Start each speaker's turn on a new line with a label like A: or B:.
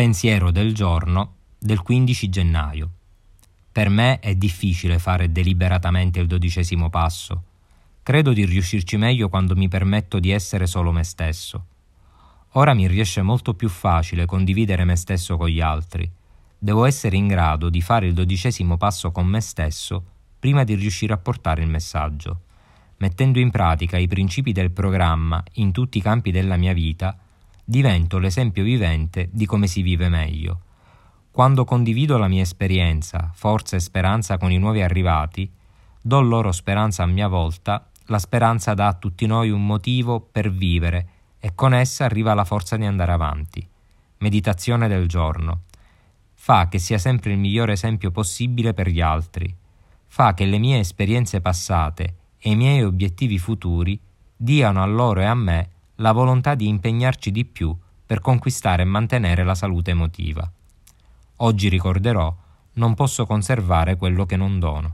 A: Pensiero del giorno del 15 gennaio. Per me è difficile fare deliberatamente il dodicesimo passo. Credo di riuscirci meglio quando mi permetto di essere solo me stesso. Ora mi riesce molto più facile condividere me stesso con gli altri. Devo essere in grado di fare il dodicesimo passo con me stesso prima di riuscire a portare il messaggio. Mettendo in pratica i principi del programma in tutti i campi della mia vita, divento l'esempio vivente di come si vive meglio. Quando condivido la mia esperienza, forza e speranza con i nuovi arrivati, do loro speranza a mia volta, la speranza dà a tutti noi un motivo per vivere e con essa arriva la forza di andare avanti. Meditazione del giorno. Fa che sia sempre il migliore esempio possibile per gli altri. Fa che le mie esperienze passate e i miei obiettivi futuri diano a loro e a me la volontà di impegnarci di più per conquistare e mantenere la salute emotiva. Oggi ricorderò, non posso conservare quello che non dono.